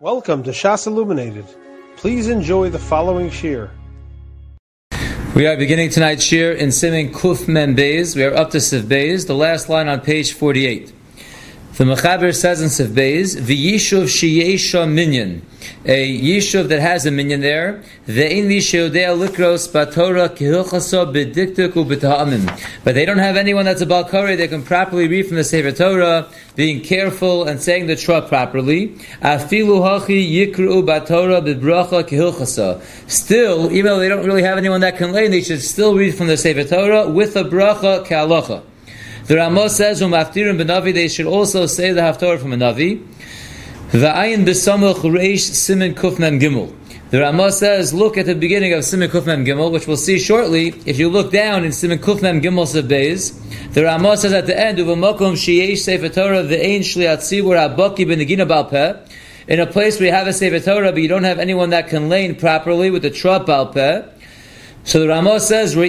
Welcome to Shas Illuminated. Please enjoy the following shir. We are beginning tonight's shir in Simin Kuf Mem Beis. We are up to Siv Beis, the last line on page 48. The Mechaber says in Siv Beis, V'yishuv sheyesha minyan. A yishuv that has a minyan there. the Ve'in v'sheodea likros batora kihilchaso b'diktuk u'b'ta'amim. But they don't have anyone that's a Balkari that can properly read from the Sefer Torah, being careful and saying the Torah properly. Afilu hachi yikru batora b'bracha kihilchasa. Still, even though they don't really have anyone that can learn, they should still read from the Sefer Torah with a bracha ka'alacha. The Ramah says, "Umaftirim benavi." They should also say the haftorah from a navi. The ayin besamuch reish simin kufmem gimel. The Ramah says, look at the beginning of Simin Kufmem Gimel, which we'll see shortly. If you look down in Simin Kufmem Gimel Sabbeis, the Ramah says at the end, Uvamokum Sheyesh Sefer Torah Ve'ein Shliat Tzibur Abaki Benegina Balpeh. In a place where you have a Sefer Torah, but you don't have anyone that can lane properly with the Trop Balpeh. So the Ramah says. I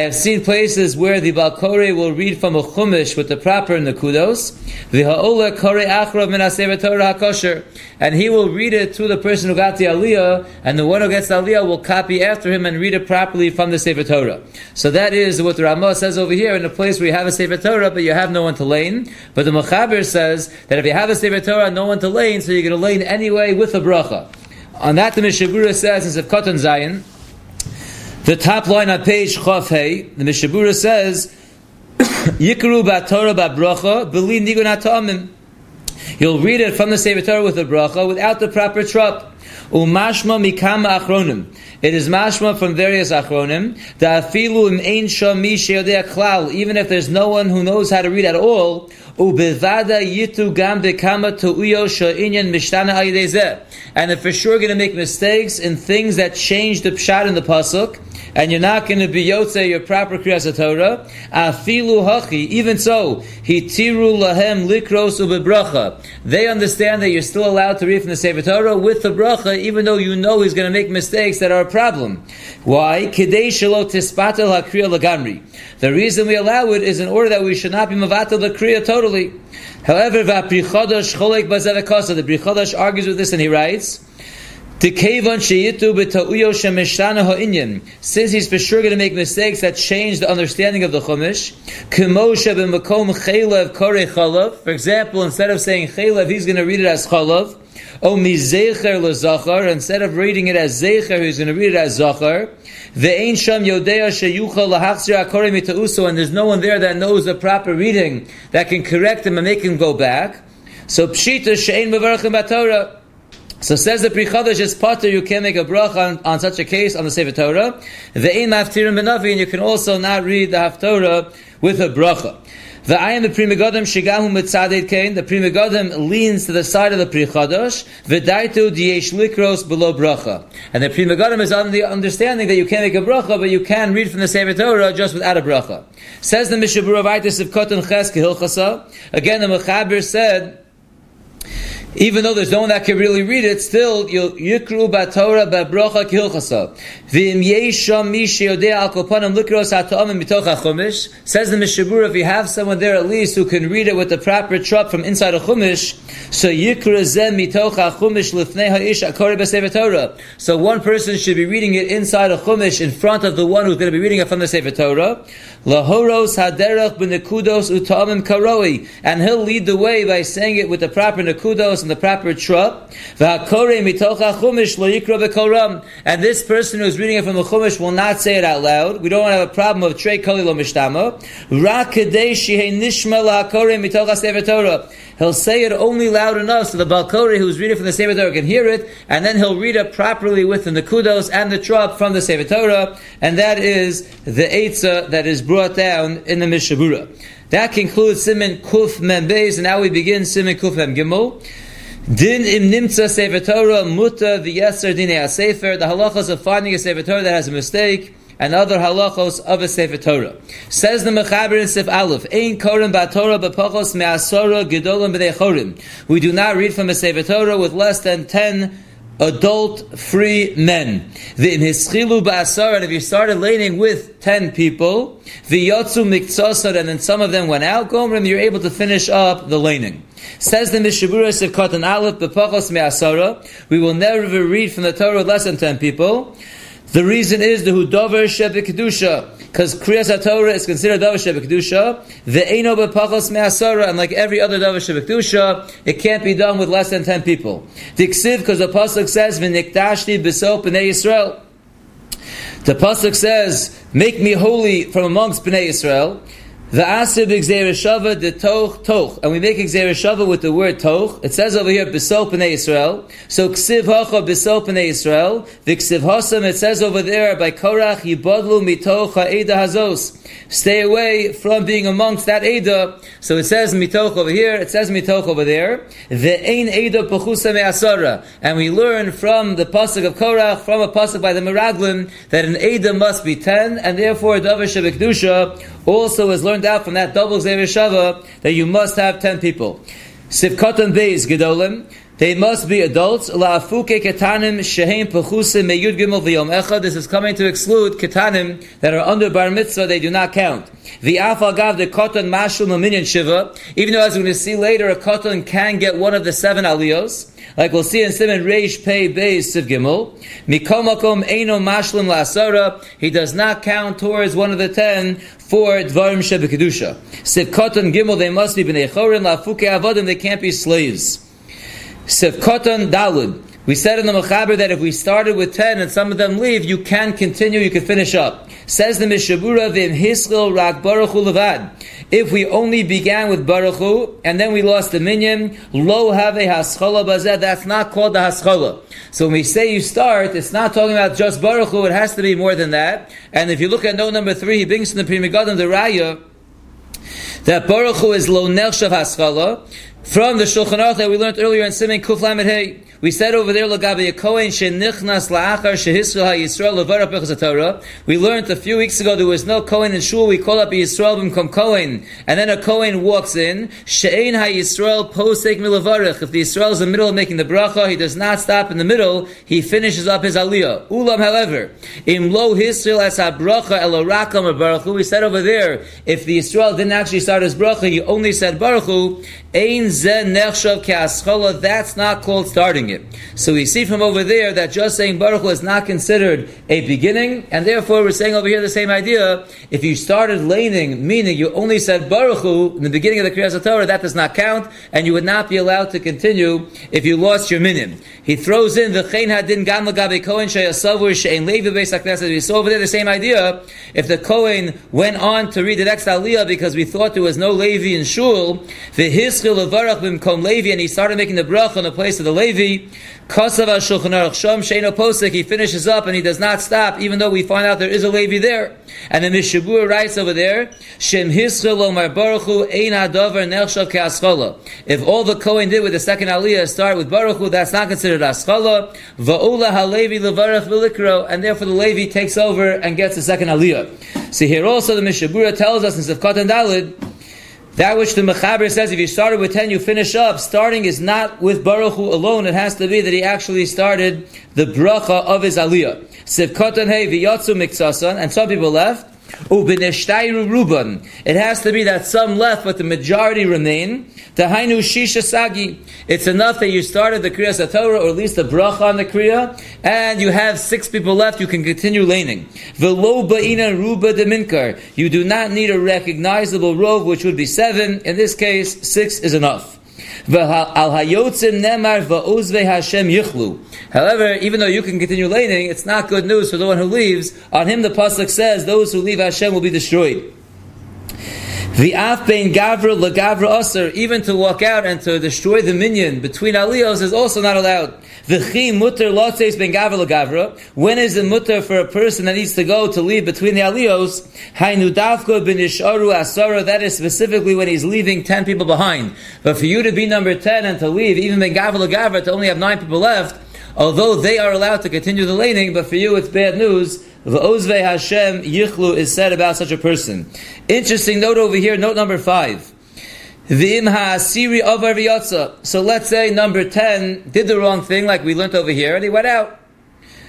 have seen places where the balkore will read from a chumish with the proper nekudos. The ha'ola kore achrav min Torah hakosher, and he will read it to the person who got the aliyah, and the one who gets the aliyah will copy after him and read it properly from the Sefer Torah. So that is what the Ramah says over here in a place where you have a Sefer Torah, but you have no one to lane. But the Mechaber says that if you have a Sefer Torah, no one to lane, so you're going to lane anyway with a bracha. On that, the Mishabura says in Zevkot Zion, the top line on page Chof Hey, the Mishabura says, ba'Torah ba'bracha, b'li nigun atomim. You'll read it from the Sefer Torah with a bracha without the proper trop. Umashma mikama achronim. It is mashma from various achronim. Da'afilu im ein sham mi klal. Even if there's no one who knows how to read at all, ubevada yitu gam bekama tu'uyo sha'inyan mishtana ayidezeh. And if for sure going to make mistakes in things that change the pshat in the pasuk, and you're not going to be yotze your proper kriyas Torah. Afilu hachi, even so, hitiru lahem likros ubebracha. They understand that you're still allowed to read from the Sefer Torah with the bracha, even though you know he's going to make mistakes that are a problem. Why? Kidei shelo tispatel hakriya lagamri. The reason we allow it is in order that we should not be mavatel the kriya totally. However, the Brichodash argues with this and he writes, since he's for sure going to make mistakes that change the understanding of the Chumash, for example, instead of saying chalev, he's going to read it as chalav, Oh, or mizecher lezachar, instead of reading it as zecher, he's going to read it as zachar. Ve'ein sham yodea sheyuchal lahachzir akore mitauso, and there's no one there that knows the proper reading that can correct him and make him go back. So pshita she'ein mevarachim b'Torah. So says the Pri Chadash is potter, you can make a bracha on, on, such a case on the Sefer Torah. Ve'in maftirim benavi, and you can also not read the Haftorah with a bracha. The ayin the Pri Megadim shigahu mitzadid kain. The Pri Megadim leans to the side of the Pri Chadash. V'daitu diyesh likros below bracha. And the Pri Megadim is on the understanding that you can't make a bracha, but you can read from the Sefer Torah just without a bracha. Says the Mishabura Vaitis of Kotan Ches. Again, the Mechaber said even though there's no one that can really read it, still yikru batorah babrocha kilchasa. V'im yesham mi sheyodei al kopanim likros ha'ta'amim mitoch ha'chumish. Says the Mishabur, if you have someone there at least who can read it with the proper trup from inside a chumish, so yikra zem mitoch ha'chumish lifnei ha'ish akori b'sefer Torah. So one person should be reading it inside a chumish in front of the one who's going to be reading it from the Sefer Torah. Lahoros haderach b'nekudos uta'amim karoi. And he'll lead the way by saying it with the proper nekudos and the proper trup. And this person who's reading it from the Chumash will not say it out loud. We don't want to have a problem of trey kali lo mishtama. He'll say it only loud enough so the Balkori who's reading from the Sefer Torah can hear it, and then he'll read it properly with the Nekudos and the Trop from the Sefer Torah, and that is the Eitzah that is brought down in the Mishabura. That concludes Siman Kuf Mem Beis, and now we begin Siman Kuf Mem Gimel. Din im nimtza sefer Torah muta the yeser dinei sefer the halachos of finding a sefer Torah that has a mistake and other halachos of a sefer Torah. Says the Mechaber in Sif Aleph, Ein korim ba Torah b'pachos me'asora gedolim b'nei chorim. We do not read from a sefer Torah with less than ten adult free men. The in Hischilu Ba'asar, and if you started laning with 10 people, the Yotzu Miktsosar, and then some of them went out, Gomrim, you're able to finish up the laning. Says the Mishabura Sivkot and Aleph, Bepachos Me'asara, we will never read from the Torah with less than 10 people. The reason is the Hudover Shebe Kedusha, because Kriyas Torah is considered Dover Shebe Kedusha. The Eino Bepachos Me'asara, and like every other Dover Shebe Kedusha, it can't be done with less than 10 people. Diksiv, because the Pasuk says, V'niktashti B'sop B'nei Yisrael. The Pasuk says, Make me holy from amongst B'nei Yisrael. The asib shava the toch toch, and we make shava with the word toch. It says over here besol pnei Israel. So ksiv hacha besol pnei Israel. The ksiv hasam it says over there by Korach yibodlu mitoch ha'eda hazos. Stay away from being amongst that eda. So it says mitoch over here. It says mitoch over there. The ein eda pechusa me'asara, and we learn from the pasuk of Korach from a pasuk by the Meraglim that an eda must be ten, and therefore a davar shebekdusha also is learned out from that double Shava that you must have ten people. Sivkatan Beis Gedolim, they must be adults. La'afuke ketanim shehem pechusim meyud gimel v'yom echad. This is coming to exclude ketanim that are under bar mitzvah. They do not count. The afal the kotan mashul maminyan shiva. Even though as we're going to see later, a kotan can get one of the seven aliyos. Like we'll see in Simon Reish Pei Beis Siv Gimel. Mikomakom Eino Mashlim Lasara. He does not count towards one of the ten for Dvarim Shebekadusha. Siv Kotan Gimel, they must be B'nei Chorin, Lafuke Avodim, they can't be slaves. Sefkotan Dalud. We said in the Mechaber that if we started with 10 and some of them leave, you can continue, you can finish up. Says the Mishabura, Vim Hislil Rak Baruch Levad. If we only began with Baruch and then we lost the minyan, Lo Have Haschala Bazeh, that's not called the Haschala. So when we say you start, it's not talking about just Baruch it has to be more than that. And if you look at note number three, he brings in the Pri Megadim, the Raya, that Baruch is Lo Nelshav Haschala, from the Shulchan Aruch that we learned earlier in Simen Kuf Lamed Hey, we said over there, Lagabi La'achar. We learned a few weeks ago there was no Kohen in Shul. We call up Yisrael B'mkom Kohen, and then a Kohen walks in. She'ein HaYisrael Posek Milavarach. If the Yisrael is in the middle of making the bracha, he does not stop in the middle. He finishes up his aliyah. Ulam, however, Im Lo Hisrael as HaBracha Elorakam Baruch We said over there, if the Yisrael didn't actually start his bracha, he only said Baruch Hu. Ein. That's not called starting it. So we see from over there that just saying Baruch Hu is not considered a beginning, and therefore we're saying over here the same idea. If you started laning, meaning you only said Baruch Hu in the beginning of the Kriyas Torah, that does not count, and you would not be allowed to continue if you lost your minim. He throws in the Chen Hadin Gam Kohen Sheyasavur Shein Levi Beis. We saw over there the same idea. If the Kohen went on to read the next Aliyah because we thought there was no Levi in Shul, the Hischil Levarach Bimkom Levi, and he started making the brach on the place of the Levi, Kosav Shulchan Aruch Shom Sheino. He finishes up and he does not stop, even though we find out there is a Levi there. And the Mishabur writes over there, Shem Hischel Omar Baruch Ein Hadover Nechshav. If all the Kohen did with the second Aliyah start with Baruch that's not considered Aschola. Va'ula HaLevi Levarach V'likro, and therefore the Levi takes over and gets the second Aliyah. See here also the Mishabura tells us in Sefkat and Dalid, that which the Mechaber says, if you started with 10, you finish up, starting is not with Baruch Hu alone, it has to be that he actually started the bracha of his aliyah. Sivkotan hey v'yotzu miksasan, and some people left. Ruban. It has to be that some left, but the majority remain. Tahainu shisha sagi. It's enough that you started the Kriya Torah, or at least the bracha on the Kriya, and you have six people left, you can continue laning. Velo ba'ina ruba de You do not need a recognizable robe, which would be seven. In this case, six is enough. However, even though you can continue laning, it's not good news for the one who leaves. On him, the pasuk says, "Those who leave Hashem will be destroyed." The afbein gavra legavra aser, even to walk out and to destroy the minyan between aliyos is also not allowed. The chi mutter lotzeis ben gavra legavra. When is it mutter for a person that needs to go to leave between the aliyos? Hainu ben isharu asara. That is specifically when he's leaving ten people behind. But for you to be number ten and to leave even ben gavra legavra to only have nine people left, although they are allowed to continue the laning, but for you it's bad news the Ozve Hashem Yichlu is said about such a person. Interesting note over here, note number five. V'im ha'asiri v'yotza. So let's say number 10 did the wrong thing like we learned over here and he went out.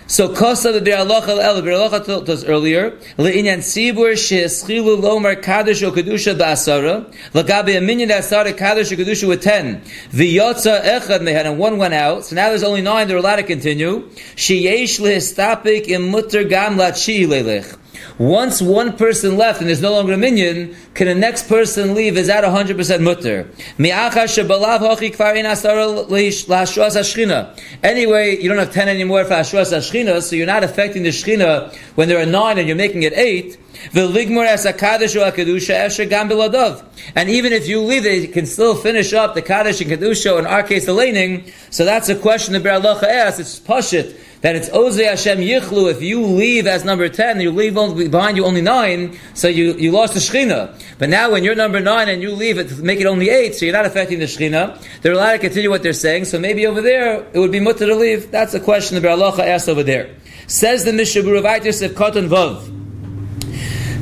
So kosa the Biur Halacha el Biur Halacha told us earlier le'inyan sibur she'eschilu lomer kadosh o kedusha ba'asara lagabe a that started kadosh o kedusha with ten. V'yotza echad they had and one went out. So now there's only nine they're allowed to continue. Sheyesh lehistapik im mutter gam latshi lelech once one person left and there's no longer a minyan, can the next person leave? Is that 100% mutter? Anyway, you don't have 10 anymore for Ashras Ashchina, so you're not affecting the Shchina when there are 9 and you're making it 8. And even if you leave, they can still finish up the Kaddish and Kedusha, in our case, the laning. So that's a question the Ber asks. It's Pashit that it's Oze Hashem Yichlu, if you leave as number 10, you leave only, behind you only 9, so you, you lost the Shechina. But now when you're number 9 and you leave it, make it only 8, so you're not affecting the Shechina, they're allowed to continue what they're saying, so maybe over there, it would be mutter to leave. That's a question the Biur Halacha asks over there. Says the Mishabur of Aitis of Kotan Vav.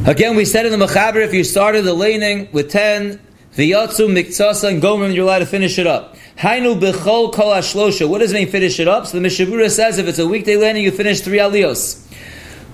Again, we said in the Mechaber, if you started the laning with 10, the Yatsu, Miktsasa, and Gomer, you're allowed to finish it up. Hainu bechol kol ashlosha. What does it mean finish it up? So the Mishabura says if it's a weekday landing, you finish three aliyos.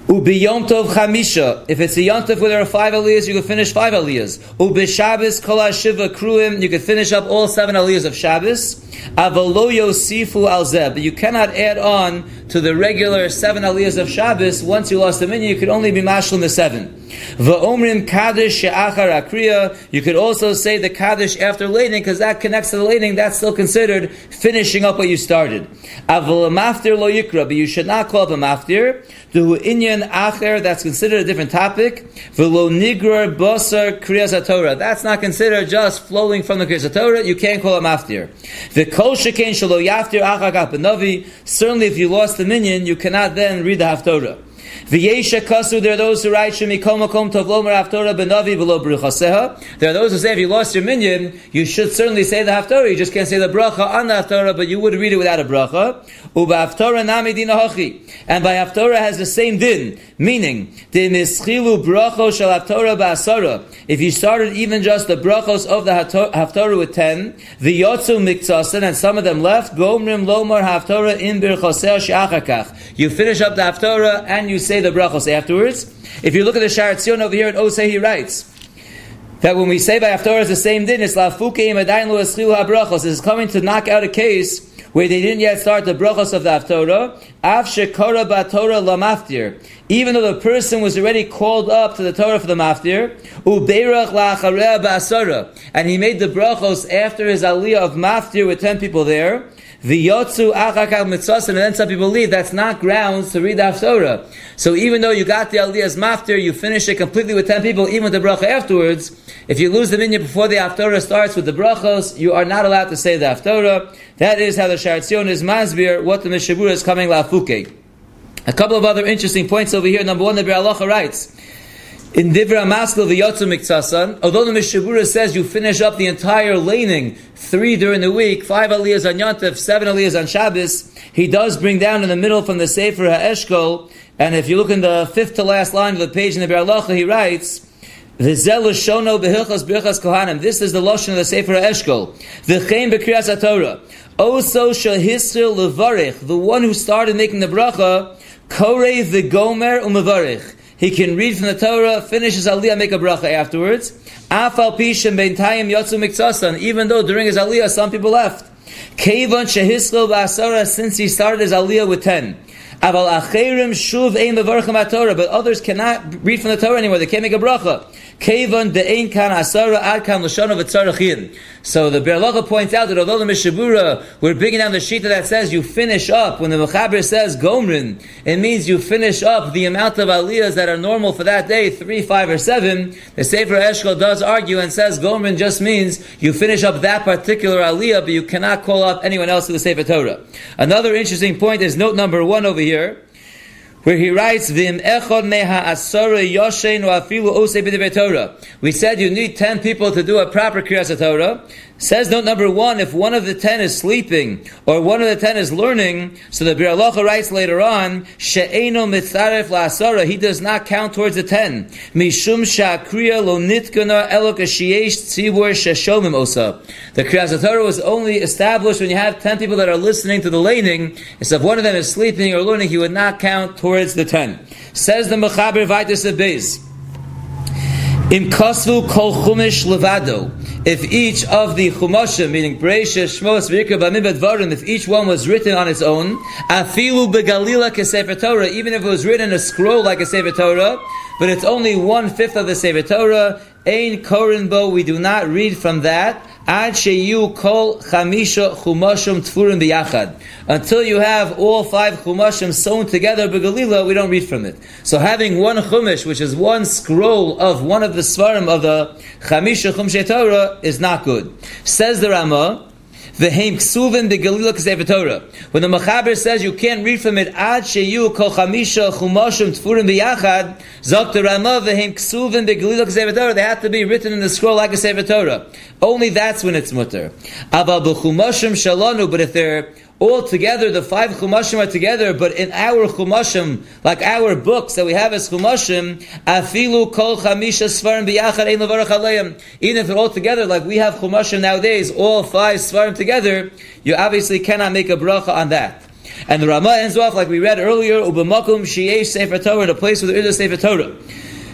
Ubi Yom Tov Chamisha. If it's a Yom Tov where there are five aliyahs, you can finish five aliyahs. Ubi Shabbos Kol Shiva Kruim. You can finish up all seven aliyahs of Shabbos. Avalo Yosifu Al Zeb. But you cannot add on to the regular seven aliyahs of Shabbos. Once you lost the minyan, you could only be mashlim the seven. Va'omrim Kaddish She'achar Akriya. You could also say the Kaddish after lading, because that connects to the lading. That's still considered finishing up what you started. Aval Maftir Lo Yikra. But you should not call a Maftir. The inyan acher, that's considered a different topic. V'lo nigrar basar kriyas Torah. That's not considered just flowing from the kriyas Torah. You can't call it maftir. V'kol shekain shalo yaftir benavi. Certainly, if you lost the minyan, you cannot then read the haftorah. V'yesha kasu, there are those who write shemi kol makom tov haftorah benavi v'lo bruchaseha. There are those who say if you lost your minyan, you should certainly say the haftorah. You just can't say the bracha on the haftorah, but you would read it without a bracha. Uba haftorah nami hachi. And by haftorah has the same din, meaning the mischilu bracho shel haftorah ba'asara. If you started even just the brachos of the haftorah with ten, the yotzu miktasen, and some of them left, gomrim lomar haftorah in birchoseh she'achakach. You finish up the haftorah and you say the brachos afterwards. If you look at the Sharatzion over here at Osei, he writes that when we say by Haftorah the same din, it's lafukeim adayin lo ha-brachos. It's coming to knock out a case where they didn't yet start the brachos of the Haftorah. Av shekora ba-Torah la-maftir. Even though the person was already called up to the Torah for the maftir, ubeirach la'achareh ba'asara, and he made the brachos after his aliyah of maftir with ten people there, the yotzu achakal mitzvah, and then some people leave. That's not grounds to read the Haftorah. So even though you got the aliyah's maftir, you finish it completely with ten people, even with the bracha afterwards. If you lose the minyan before the Haftorah starts with the brachos, you are not allowed to say the Haftorah. That is how the Sharatzion is masbir, what the Mishabura is coming lafuke. A couple of other interesting points over here. Number one, the Bir writes, in Divra Maskil V'yotzu Miktasan, although the Mishabura says you finish up the entire laning, three during the week, five aliyahs on Yontif, seven aliyahs on Shabbos, he does bring down in the middle from the Sefer HaEshkol, and if you look in the fifth to last line of the page in the Biur Halacha, he writes, The this is the Lashon of the Sefer HaEshkol. V'chein b'kriyas HaTorah. Oh, also shahisril levarich, the one who started making the bracha, korei the gomer umevarich. He can read from the Torah, finish his aliyah, make a bracha afterwards. Afal pishem beintayim yotzu mikzasan. Even though during his aliyah some people left. Kevan shehislo ba'asara, since he started his aliyah with ten. Aval acherim shuv ein Torah, but others cannot read from the Torah anymore. They can't make a bracha. Kevan de'ein kan asara ad kan l'shon of So the Biur Halacha points out that although the Mishabura, we're bringing down the sheet that says you finish up, when the Mechaber says Gomrin, it means you finish up the amount of aliyahs that are normal for that day, three, five, or seven. The Sefer Eshkol does argue and says Gomrin just means you finish up that particular aliyah, but you cannot call up anyone else to the Sefer Torah. Another interesting point is note number one over here where he writes, Vim echod meha asara yoshen afilu ose Torah. We said you need ten people to do a proper kriyas Torah. Says note number one, if one of the ten is sleeping or one of the ten is learning, so the Bir writes later on, She'eno mitzaref la'asara, he does not count towards the ten. Mishum sha'kriya lo nitkana elok shiesh tzibur sheshomim osa. The Kriyas Torah was only established when you have ten people that are listening to the laning, so if one of them is sleeping or learning, he would not count towards the ten. Says the Mechaber Vaitis Beis. In Kosvu Kol Chumish Levado, if each of the Chumashim, meaning Bereisha, Shmos, V'yikra, Bamim, Dvarim, if each one was written on its own, Afilu Begalila Kesefer Torah, even if it was written in a scroll like a Sefer Torah, but it's only one fifth of the Sefer Torah, Ein Korin Bo, we do not read from that, Ad sheyu kol chamisha chumashim tfurim biyachad. Until you have all five chumashim sewn together begalila, we don't read from it. So having one chumash, which is one scroll of one of the svarim of the chamisha Torah, is not good. Says the Rama, V'heim ksuvin begalila k'sefer Torah. When the Mechaber says you can't read from it, ad sheyu kol chamisha chumashim tfurim biyachad, zok the Rama v'heim ksuvin begalila k'sefer Torah, they have to be written in the scroll like a Sefer Torah. Only that's when it's mutter. Aval b'chumashim shalanu, but if they're all together, the five chumashim are together, but in our chumashim, like our books that we have as chumashim, afilu kol chamisha svarim biyachar ein levarach aleim. Even if they're all together, like we have chumashim nowadays, all five svarim together, you obviously cannot make a bracha on that. And the Rama ends off like we read earlier, ubamakum sheyesh sefer Torah, the place where there is a sefer Torah.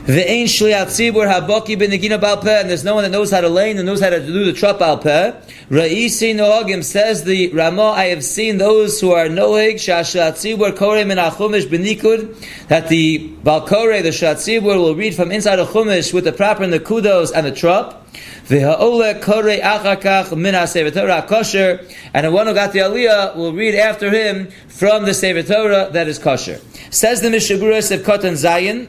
Ve'ein shliat tzibur habaki benegina balpeh, and there's no one that knows how to lane and knows how to do the trap balpeh. Ra'isi noagim says the Ramah, I have seen those who are noeg shashlat tzibur kore min achumish benikud, that the balkore, the shatzibur, will read from inside a chumish with the proper nekudos and the trap. The V'ha'ole kore achakach min ha'sevet Torah kosher, and the one who got the aliyah will read after him from the Sefer Torah that is kosher. Says the Mishaburas of Kotan Zayin,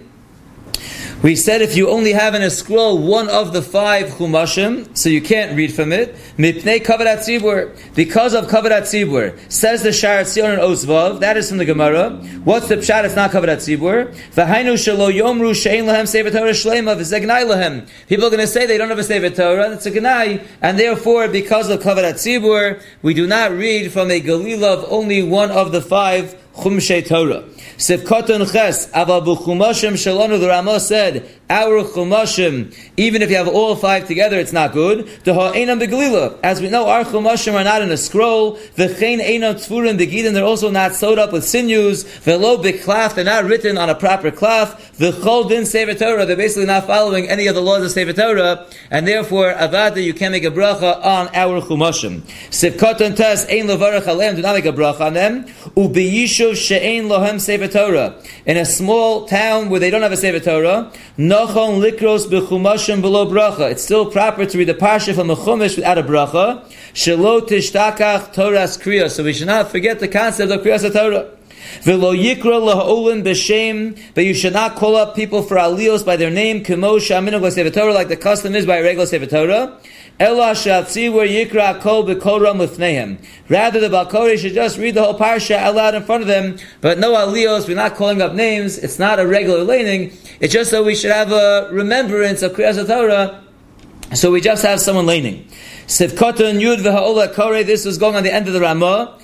we said if you only have in a scroll one of the five chumashim, so you can't read from it. Mipnei kavarat tzibur, because of kavarat tzibur, says the Shar Tzion and Osvav. That is from the Gemara. What's the pshat? It's not kavarat tzibur. V'hainu shelo yomru shein lahem sefer Torah shleima v'zegnai lahem. People are going to say they don't have a sefer Torah. It's a gnai, and therefore, because of kavarat tzibur, we do not read from a galila of only one of the five chumshei Torah. Sivkoton ches, aval b'chumashim shalonu, the Ramah said, our chumashim, even if you have all five together, it's not good. The ha'enam beglila. As we know, our chumashim are not in a scroll. The chen enam tfurim begidin, they're also not sewed up with sinews. Velo beklaf, they're not written on a proper cloth. The chol din sefer Torah, they're basically not following any of the laws of sefer Torah, and therefore, avada, you can't make a bracha on our chumashim. Sivkoton tes, ein levarach alem, do not make a bracha on them. Ubiyishuv she'ein lohem sefer Torah. In a small town where they don't have a sefer Torah, Likros below bracha. It's still proper to read the parsha from a chumash without a bracha. Shelo tishtakach Torah's kriya. So we should not forget the concept of kriyas Torah. V'lo yikra laha'olin b'shem, but you should not call up people for aliyos by their name, kemo shaminog Torah, like the custom is by regular Sefer Torah. Ela shatzi where yikra kol b'koram lifnehem. Rather, the Balkori should just read the whole parsha out loud in front of them, but no aliyos, we're not calling up names, it's not a regular laning, it's just so we should have a remembrance of Kriyas Torah, so we just have someone laning. Sivkotan yud v'ha'ola kore, this was going on the end of the Ramah,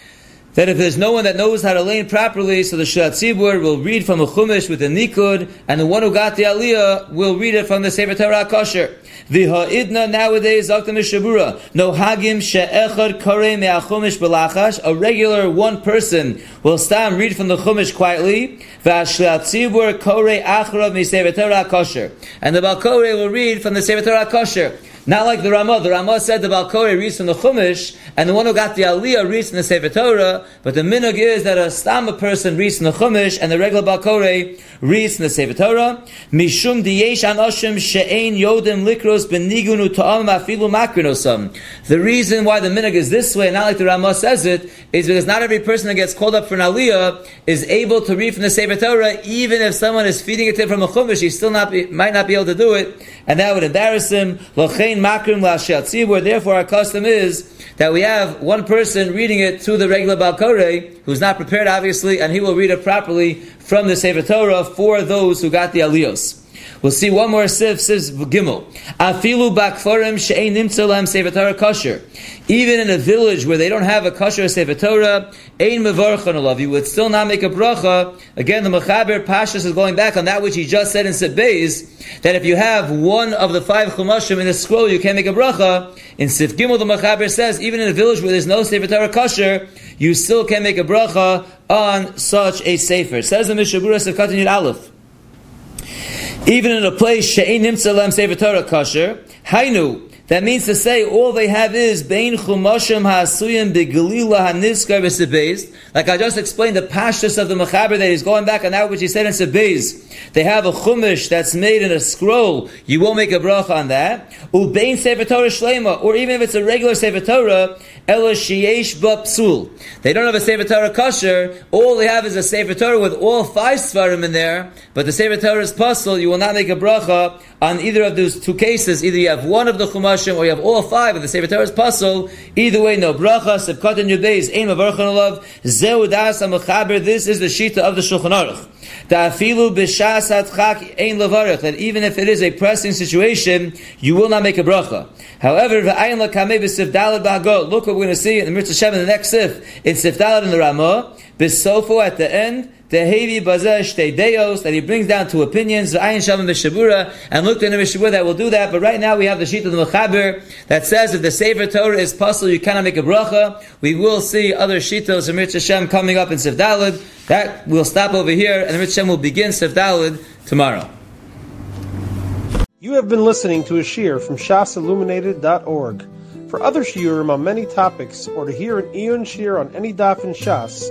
that if there's no one that knows how to lane properly, so the Shat Tzibur will read from a Chumash with a Nikud, and the one who got the Aliyah will read it from the Sefer Torah Kosher. The Ha'idna nowadays, Zakta Mishabura, no Hagim She'echad Kore Me'achumish Belachash, a regular one person will stand read from the Chumash quietly, V'ashat Tzibur Kore Achrav Me Sefer Torah Kosher. And the Balkore will read from the Sefer Torah Kosher. Not like the Ramah. The Ramah said the Balkori reads from the Chumash, and the one who got the Aliyah reads from the Sefer Torah, but the minhag is that a Stama person reads from the Chumash, and the regular Balkori reads from the Sefer Torah. Mishum diyesh anoshim she'ein yodim likros benigunu ta'am afilu makrinosam. The reason why the minhag is this way, not like the Ramah says it, is because not every person that gets called up for an Aliyah is able to read from the Sefer Torah, even if someone is feeding it to him from a Chumash, he still not be, might not be able to do it, and that would embarrass him. Makrim Lashat Therefore, our custom is that we have one person reading it to the regular Balkore, who's not prepared, obviously, and he will read it properly from the Sefer Torah for those who got the Aliyos. We'll see one more sif, sif gimel. Afilu bakforim she'ein nimtza lahem sefer kosher. Even in a village where they don't have a kosher sefer Torah, ein mevarchan alav, you would still not make a bracha. Again, the mechaber pashas is going back on that which he just said in Sibbeis, that if you have one of the five chumashim in a scroll, you can't make a bracha. In Sif Gimel, the mechaber says, even in a village where there's no sefer Torah kosher, you still can make a bracha on such a sefer. Says the Mishabura Sefkat Yud Aleph. Even in a place she'ein nimtza lem sefer Torah kosher, hainu, that means to say all they have is bein chumashim ha'asuyim begalila haniskar v'sebeis. Like I just explained, the pashtus of the mechaber that he's going back on that which he said in sebeis. They have a chumash that's made in a scroll. You won't make a bracha on that. Ubein sefer Torah shlema, or even if it's a regular sefer Torah, ela sheyesh psul. They don't have a sefer Torah. All they have is a sefer Torah with all five svarim in there. But the sefer Torah is puzzle. You will not make a bracha on either of those two cases. Either you have one of the chumashim or you have all five of the sefer Torah is puzzle. Either way, no bracha. Sebkat in aim of alav. Zeu das This is the shita of the Shulchan Aruch. Ta'afilu b'shas atchak ein levarech. That even if it is a pressing situation, you will not make a bracha. However, v'ayin lakamei b'sif dalad b'hagot. Look what we're going to see in the Mitzvah Shem in the next sif. In sif dalad in the Ramah. B'sofo at the end. Dehevi bazesh deos that he brings down two opinions. Ayin shalom mishabura and looked the mishabura that will do that. But right now we have the sheet of the mechaber that says if the sefer Torah is possible, you cannot make a bracha. We will see other shitos of Mitzvah Shem coming up in Sif That we'll stop over here, and the Mitzvah Shem will begin Sif tomorrow. You have been listening to a shear from shasilluminated.org. For other shiurim on many topics, or to hear an Eon shear on any daf in Shas,